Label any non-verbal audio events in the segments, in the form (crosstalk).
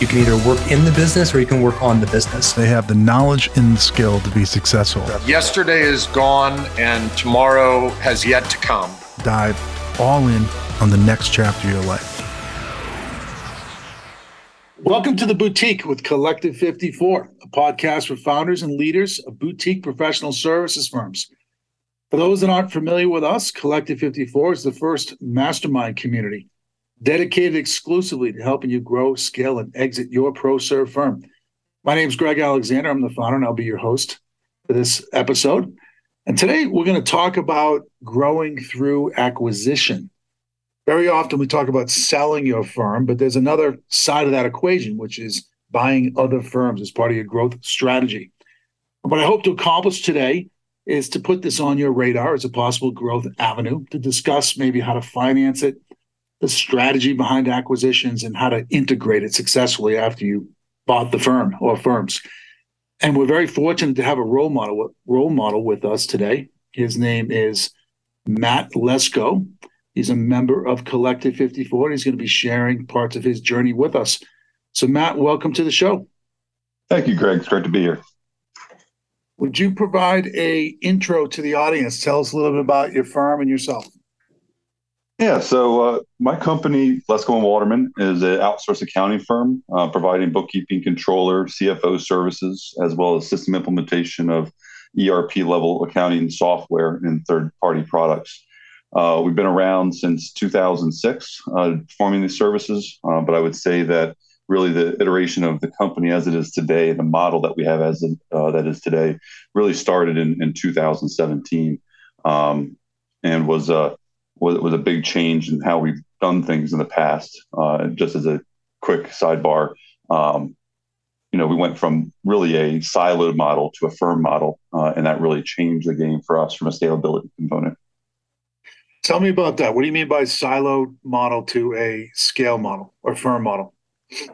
You can either work in the business or you can work on the business. They have the knowledge and the skill to be successful. Yesterday is gone and tomorrow has yet to come. Dive all in on the next chapter of your life. Welcome to the Boutique with Collective 54, a podcast for founders and leaders of boutique professional services firms. For those that aren't familiar with us, Collective 54 is the first mastermind community dedicated exclusively to helping you grow, scale, and exit your pro serve firm. My name is Greg Alexander. I'm the founder, and I'll be your host for this episode. And today we're going to talk about growing through acquisition. Very often we talk about selling your firm, but there's another side of that equation, which is buying other firms as part of your growth strategy. What I hope to accomplish today is to put this on your radar as a possible growth avenue, to discuss maybe how to finance it, the strategy behind acquisitions and how to integrate it successfully after you bought the firm or firms. And we're very fortunate to have a role model role model with us today. His name is Matt Lescault. He's a member of Collective 54. And he's going to be sharing parts of his journey with us. So, Matt, welcome to the show. Thank you, Greg. It's great to be here. Would you provide a intro to the audience? Tell us a little bit about your firm and yourself. Yeah, so uh, my company, Lescault and Walderman, is an outsourced accounting firm uh, providing bookkeeping, controller, CFO services, as well as system implementation of ERP level accounting software and third party products. Uh, we've been around since 2006 uh, performing these services, uh, but I would say that really the iteration of the company as it is today, the model that we have as uh, that is today, really started in, in 2017 um, and was a was, was a big change in how we've done things in the past. Uh, just as a quick sidebar, um, you know, we went from really a siloed model to a firm model, uh, and that really changed the game for us from a scalability component. Tell me about that. What do you mean by siloed model to a scale model or firm model?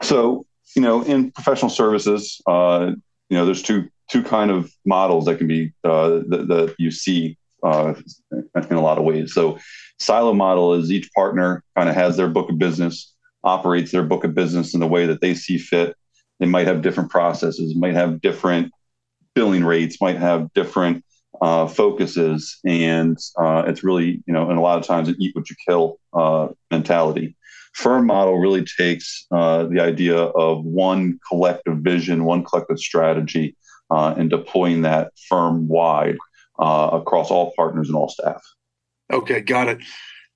So, you know, in professional services, uh, you know, there's two two kind of models that can be uh, that, that you see uh, in a lot of ways. So, silo model is each partner kind of has their book of business, operates their book of business in the way that they see fit. They might have different processes, might have different billing rates, might have different uh, focuses, and uh, it's really you know, and a lot of times an eat what you kill uh, mentality. Firm model really takes uh, the idea of one collective vision, one collective strategy, uh, and deploying that firm wide uh, across all partners and all staff. Okay, got it.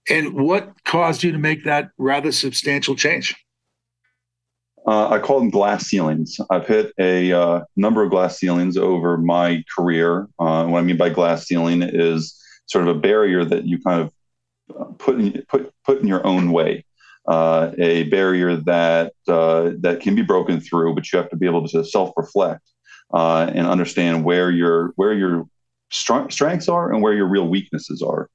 And what caused you to make that rather substantial change? Uh, I call them glass ceilings. I've hit a uh, number of glass ceilings over my career. Uh, what I mean by glass ceiling is sort of a barrier that you kind of uh, put in, put put in your own way. Uh, a barrier that uh, that can be broken through, but you have to be able to self reflect and understand where your where your strengths are and where your real weaknesses are.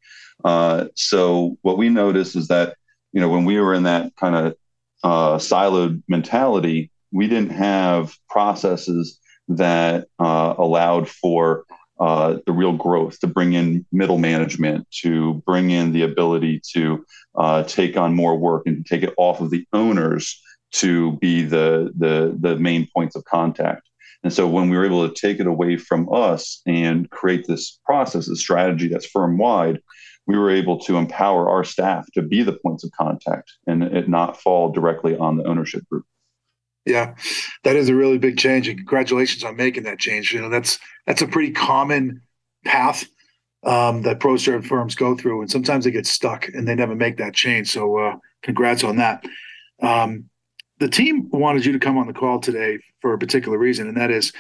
Uh, so what we noticed is that you know when we were in that kind of uh, siloed mentality, we didn't have processes that uh, allowed for uh, the real growth to bring in middle management, to bring in the ability to uh, take on more work and take it off of the owners to be the the the main points of contact. And so when we were able to take it away from us and create this process, this strategy that's firm wide, we were able to empower our staff to be the points of contact and it not fall directly on the ownership group. Yeah, that is a really big change, and congratulations on making that change. You know, that's that's a pretty common path um, that pro serve firms go through, and sometimes they get stuck and they never make that change. So, uh, congrats on that. Um, the team wanted you to come on the call today for a particular reason, and that is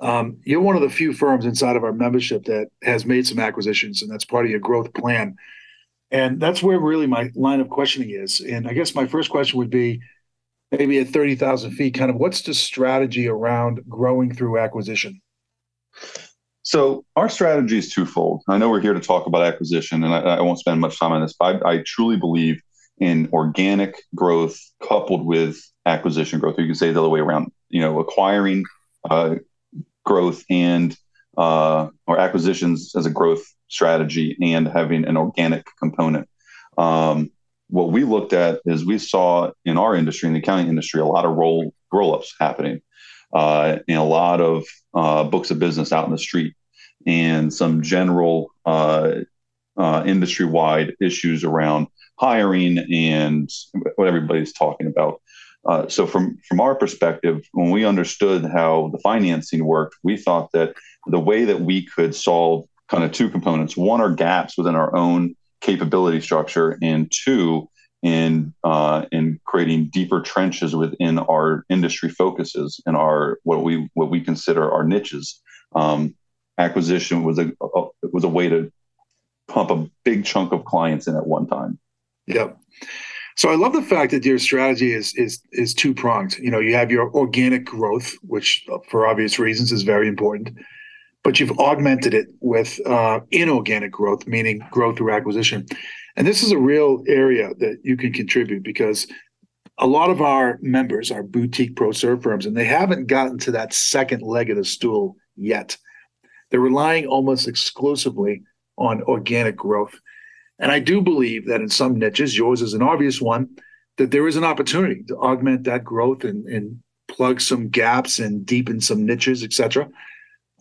um, you're one of the few firms inside of our membership that has made some acquisitions, and that's part of your growth plan. And that's where really my line of questioning is. And I guess my first question would be maybe at 30,000 feet, kind of what's the strategy around growing through acquisition? So our strategy is twofold. I know we're here to talk about acquisition, and I, I won't spend much time on this, but I, I, truly believe in organic growth coupled with acquisition growth. Or you can say the other way around. You know, acquiring uh, growth and uh, or acquisitions as a growth strategy and having an organic component. Um, what we looked at is we saw in our industry, in the accounting industry, a lot of roll roll ups happening, uh, and a lot of uh, books of business out in the street, and some general uh, uh, industry wide issues around hiring and what everybody's talking about. Uh, so from from our perspective, when we understood how the financing worked, we thought that the way that we could solve kind of two components: one are gaps within our own capability structure, and two, in uh, in creating deeper trenches within our industry focuses and our what we what we consider our niches. Um, acquisition was a, a was a way to pump a big chunk of clients in at one time. Yep. So I love the fact that your strategy is is is two pronged. You know, you have your organic growth, which for obvious reasons is very important, but you've augmented it with uh, inorganic growth, meaning growth through acquisition. And this is a real area that you can contribute because a lot of our members are boutique pro serve firms, and they haven't gotten to that second leg of the stool yet. They're relying almost exclusively on organic growth. And I do believe that in some niches, yours is an obvious one, that there is an opportunity to augment that growth and, and plug some gaps and deepen some niches, et cetera,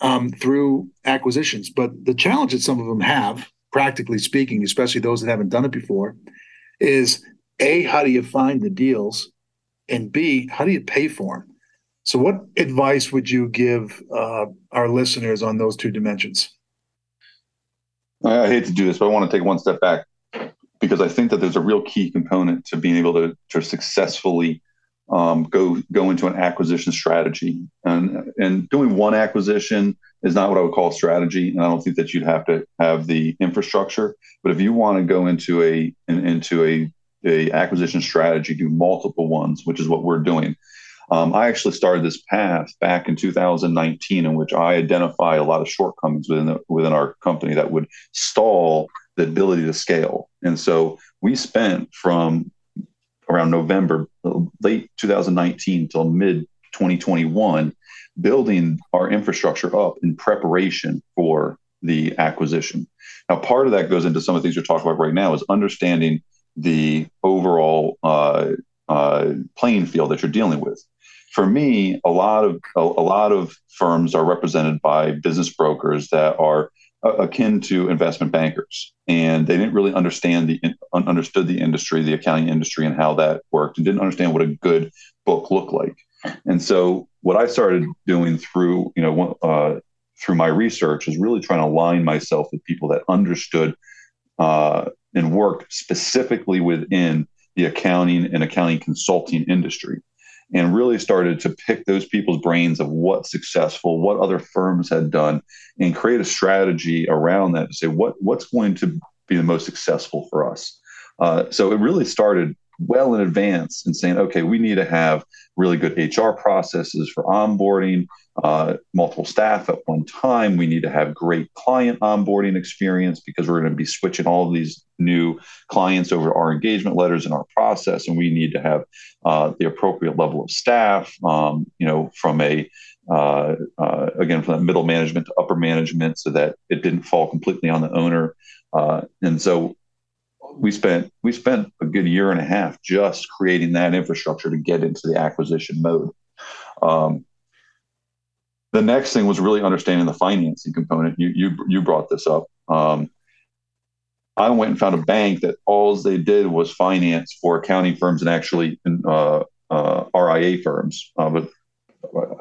um, through acquisitions. But the challenge that some of them have, practically speaking, especially those that haven't done it before, is A, how do you find the deals? And B, how do you pay for them? So, what advice would you give uh, our listeners on those two dimensions? I hate to do this, but I want to take one step back because I think that there's a real key component to being able to, to successfully um, go go into an acquisition strategy. And and doing one acquisition is not what I would call strategy. And I don't think that you'd have to have the infrastructure. But if you want to go into a into a a acquisition strategy, do multiple ones, which is what we're doing. Um, I actually started this path back in 2019, in which I identify a lot of shortcomings within the, within our company that would stall the ability to scale. And so we spent from around November, late 2019 till mid 2021, building our infrastructure up in preparation for the acquisition. Now, part of that goes into some of the things you're talking about right now is understanding the overall uh, uh, playing field that you're dealing with for me, a lot of a, a, lot of firms are represented by business brokers that are uh, akin to investment bankers, and they didn't really understand the understood the industry, the accounting industry, and how that worked, and didn't understand what a good book looked like. And so, what I started doing through you know uh, through my research is really trying to align myself with people that understood uh, and worked specifically within the accounting and accounting consulting industry and really started to pick those people's brains of what's successful, what other firms had done, and create a strategy around that to say what what's going to be the most successful for us. Uh, so it really started well in advance and saying, okay, we need to have really good HR processes for onboarding, uh, multiple staff at one time. We need to have great client onboarding experience because we're going to be switching all of these new clients over to our engagement letters and our process, and we need to have uh, the appropriate level of staff. Um, you know, from a uh, uh again from that middle management to upper management, so that it didn't fall completely on the owner. Uh, and so we spent we spent a good year and a half just creating that infrastructure to get into the acquisition mode. Um, the next thing was really understanding the financing component. You you you brought this up. Um, I went and found a bank that all they did was finance for accounting firms and actually uh, uh, RIA firms. Uh, but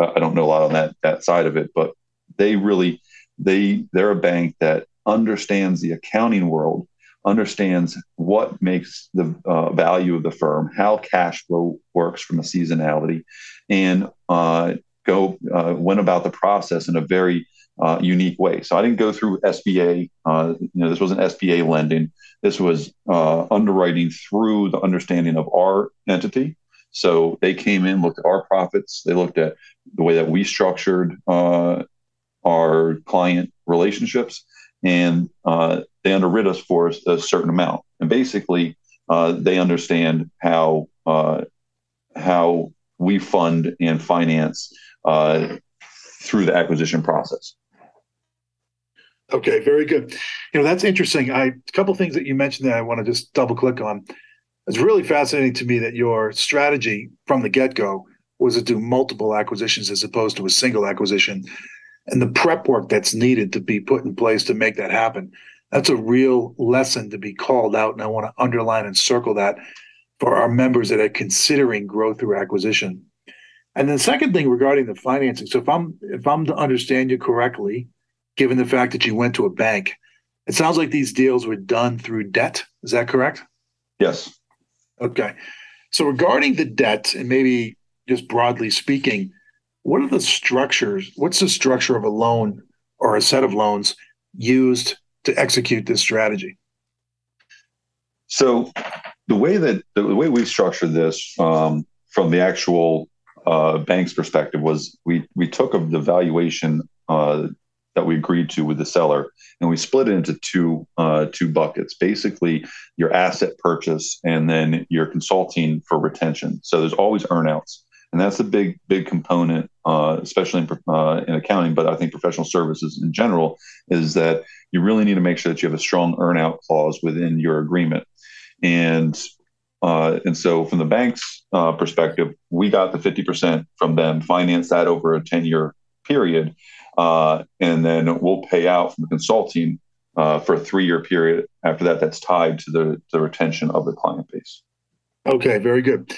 I don't know a lot on that that side of it. But they really they they're a bank that understands the accounting world understands what makes the uh, value of the firm, how cash flow works from a seasonality, and uh, go uh, went about the process in a very uh, unique way. So I didn't go through SBA. Uh, you know, this wasn't SBA lending. This was uh, underwriting through the understanding of our entity. So they came in, looked at our profits. They looked at the way that we structured our client relationships and they underwrite us for a, certain amount. And basically, uh, they understand how uh, how we fund and finance uh, through the acquisition process. Okay, very good. You know that's interesting. I a couple things that you mentioned that I want to just double click on. It's really fascinating to me that your strategy from the get go was to do multiple acquisitions as opposed to a single acquisition and the prep work that's needed to be put in place to make that happen. That's a real lesson to be called out. And I want to underline and circle that for our members that are considering growth through acquisition. And then the second thing regarding the financing. So if I'm if I'm to understand you correctly, given the fact that you went to a bank, it sounds like these deals were done through debt. Is that correct? Yes. Okay. So regarding the debt, and maybe just broadly speaking, what are the structures? What's the structure of a loan or a set of loans used to execute this strategy? So the way that the way we structured this um, from the actual uh, bank's perspective was we we took of the valuation uh, that we agreed to with the seller, and we split it into two uh, two buckets. Basically, your asset purchase and then your consulting for retention. So there's always earnouts, and that's a big big component, uh, especially in, uh, in accounting, but I think professional services in general is that you really need to make sure that you have a strong earnout clause within your agreement, and uh, and so, from the bank's uh, perspective, we got the 50% from them, finance that over a 10 year period. Uh, and then we'll pay out from the consulting uh, for a three year period. After that, that's tied to the, the retention of the client base. Okay, very good.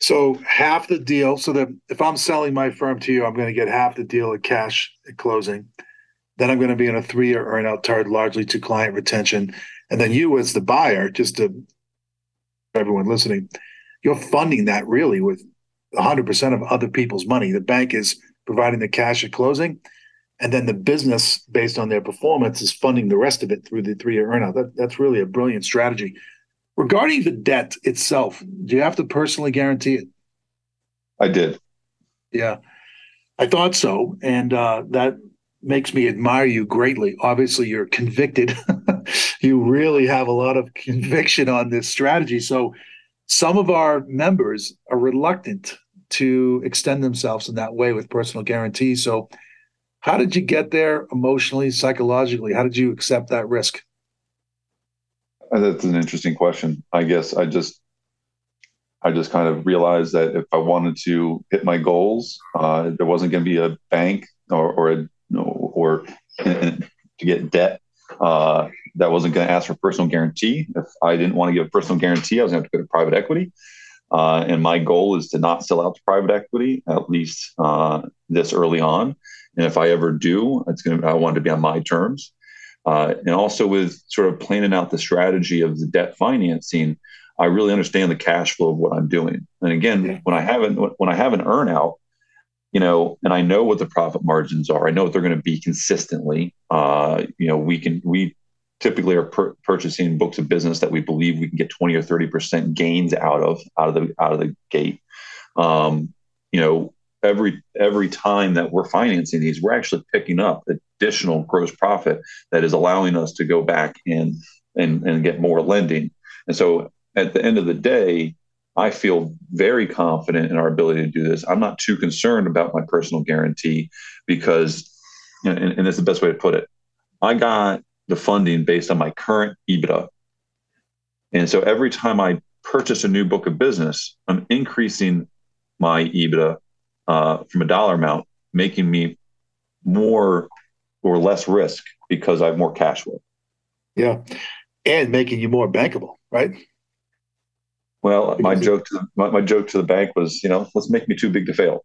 So half the deal. So that if I'm selling my firm to you, I'm going to get half the deal at cash at closing. Then I'm going to be in a three year earnout tied largely to client retention. And then you, as the buyer, just to everyone listening, you're funding that really with 100% of other people's money. The bank is providing the cash at closing and then the business based on their performance is funding the rest of it through the three-year earnout. That, that's really a brilliant strategy. Regarding the debt itself, do you have to personally guarantee it? I did. Yeah, I thought so, and uh, that makes me admire you greatly. Obviously, you're convicted. (laughs) you really have a lot of conviction on this strategy. So, some of our members are reluctant to extend themselves in that way with personal guarantees. So, how did you get there emotionally, psychologically? How did you accept that risk? Uh, that's an interesting question. I guess I just I just kind of realized that if I wanted to hit my goals, uh, there wasn't going to be a bank or or a, or (laughs) to get debt uh, that wasn't going to ask for personal guarantee. If I didn't want to give a personal guarantee, I was going to have to go to private equity. Uh, and my goal is to not sell out to private equity, at least uh, this early on. And if I ever do, it's going to, I want to be on my terms. Uh, and also with sort of planning out the strategy of the debt financing, I really understand the cash flow of what I'm doing. And again, when I haven't, when I have an earnout, you know, and I know what the profit margins are, I know what they're going to be consistently. Uh, you know, we can, we typically are per- purchasing books of business that we believe we can get 20 or 30% gains out of, out of the, out of the gate. Um, you know, every every time that we're financing these, we're actually picking up additional gross profit that is allowing us to go back in and, and get more lending. And so at the end of the day, I feel very confident in our ability to do this. I'm not too concerned about my personal guarantee because, and, and that's the best way to put it. I got the funding based on my current EBITDA. And so every time I purchase a new book of business, I'm increasing my EBITDA uh, from a dollar amount, making me more or less risk because I have more cash flow. Yeah, and making you more bankable, right? Well, my joke to the, my, my joke to the bank was, you know, let's make me too big to fail.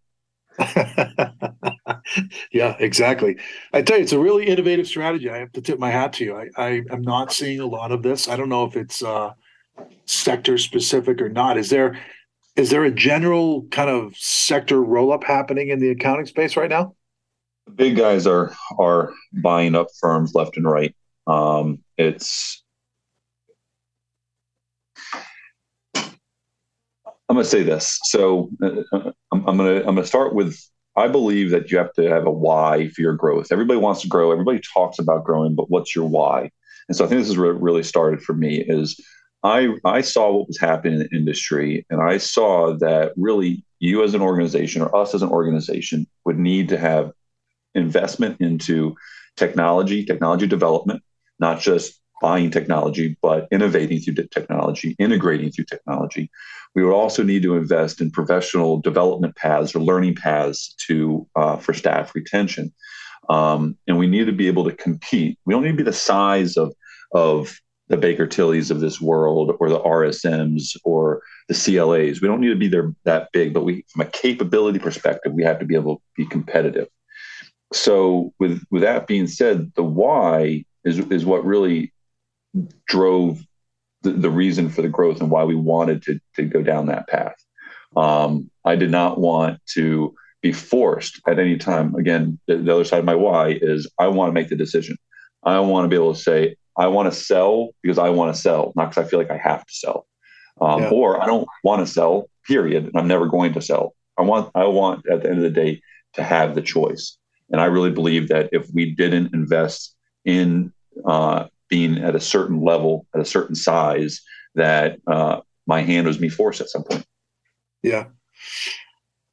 (laughs) yeah, exactly. I tell you, it's a really innovative strategy. I have to tip my hat to you. I, I am not seeing a lot of this. I don't know if it's uh, sector specific or not. Is there is there a general kind of sector roll up happening in the accounting space right now? The big guys are are buying up firms left and right. Um, it's I'm going to say this. So uh, I'm, I'm going to I'm going to start with. I believe that you have to have a why for your growth. Everybody wants to grow. Everybody talks about growing, but what's your why? And so I think this is where it really started for me. Is I I saw what was happening in the industry, and I saw that really you as an organization or us as an organization would need to have investment into technology, technology development, not just buying technology, but innovating through technology, integrating through technology. We would also need to invest in professional development paths or learning paths to uh, for staff retention, um, and we need to be able to compete. We don't need to be the size of of the Baker Tillys of this world or the RSMs or the CLAs. We don't need to be there that big, but we, from a capability perspective, we have to be able to be competitive. So, with with that being said, the why is is what really drove the, the reason for the growth and why we wanted to to go down that path. Um, I did not want to be forced at any time. Again, the, the other side of my why is I want to make the decision. I want to be able to say I want to sell because I want to sell, not because I feel like I have to sell, um, yeah. or I don't want to sell. Period. And I'm never going to sell. I want I want at the end of the day to have the choice. And I really believe that if we didn't invest in uh, being at a certain level, at a certain size, that uh, my hand was me forced at some point. Yeah.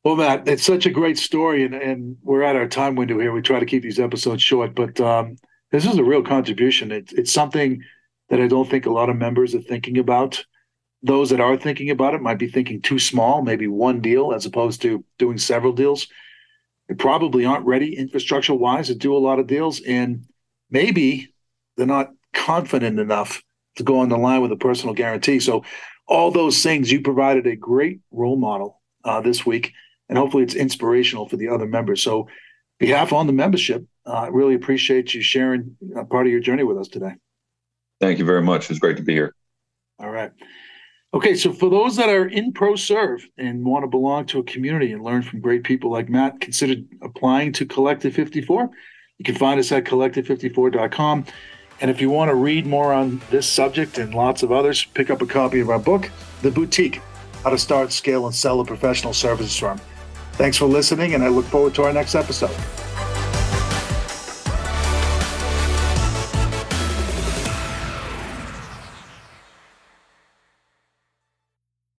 Well, Matt, it's such a great story, and, and we're at our time window here. We try to keep these episodes short, but um, this is a real contribution. It, it's something that I don't think a lot of members are thinking about. Those that are thinking about it might be thinking too small, maybe one deal as opposed to doing several deals. They probably aren't ready infrastructure wise to do a lot of deals, and maybe they're not confident enough to go on the line with a personal guarantee. So, all those things, you provided a great role model uh, this week, and hopefully it's inspirational for the other members. So, behalf on the membership, I uh, really appreciate you sharing uh, part of your journey with us today. Thank you very much. It was great to be here. All right. Okay, so for those that are in pro serve and want to belong to a community and learn from great people like Matt, consider applying to Collective 54. You can find us at collective54.com. And if you want to read more on this subject and lots of others, pick up a copy of our book, The Boutique How to Start, Scale, and Sell a Professional Services Firm. Thanks for listening, and I look forward to our next episode.